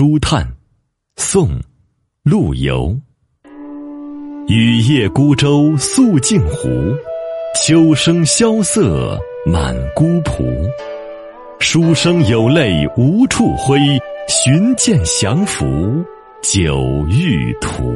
书叹，宋，陆游。雨夜孤舟宿镜湖，秋声萧瑟满孤蒲。书生有泪无处挥，寻剑降服九玉图。